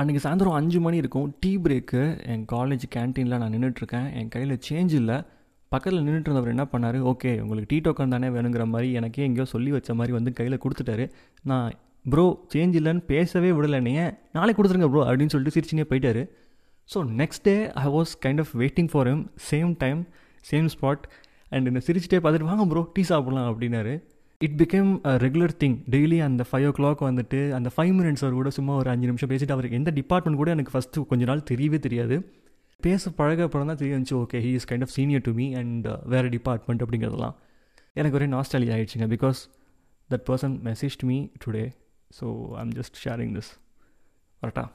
அன்றைக்கி சாயந்தரம் அஞ்சு மணி இருக்கும். டீ பிரேக்கு என் காலேஜ் கேன்டீனில் நான் நின்றுட்டுருக்கேன் என் கையில் சேஞ்ச் இல்லை. பக்கத்தில் நின்றுட்டு இருந்தவர் என்ன பண்ணார்? ஓகே உங்களுக்கு டீ டோக்கன் தானே வேணுங்கிற மாதிரி எனக்கே எங்கேயோ சொல்லி வச்ச மாதிரி வந்து கையில் கொடுத்துட்டாரு. நான் ப்ரோ சேஞ்ச் இல்லைன்னு பேசவே விடலை. நீங்கள் நாளைக்கு கொடுத்துருங்க ப்ரோ அப்படின்னு சொல்லிட்டு சிரிச்சினே போயிட்டார். So next day I was kind of waiting for him same time same spot and என்ன சிரிச்சிட்டே பார்த்துட்டு வாங்க ப்ரோ டீ சாப்பிட்லாம் அப்படின்னாரு. It became a regular thing daily அந்த ஃபைவ் ஓ கிளாக் வந்துட்டு அந்த ஃபைவ் மினிட்ஸ் அவர் கூட சும்மா ஒரு அஞ்சு நிமிஷம் பேசிட்டு அவர் எந்த டிபார்ட்மெண்ட் கூட எனக்கு ஃபஸ்ட்டு கொஞ்ச நாள் தெரியவே தெரியாது. பேச பழக அப்புறம் தான் தெரிய வந்துச்சு okay he is kind of senior to me and வேறு டிபார்ட்மெண்ட் அப்படிங்கிறதெல்லாம். எனக்கு ஒரே நாஸ்டாலி ஆகிடுச்சுங்க because that person message me today so I am just sharing this கரெக்டாக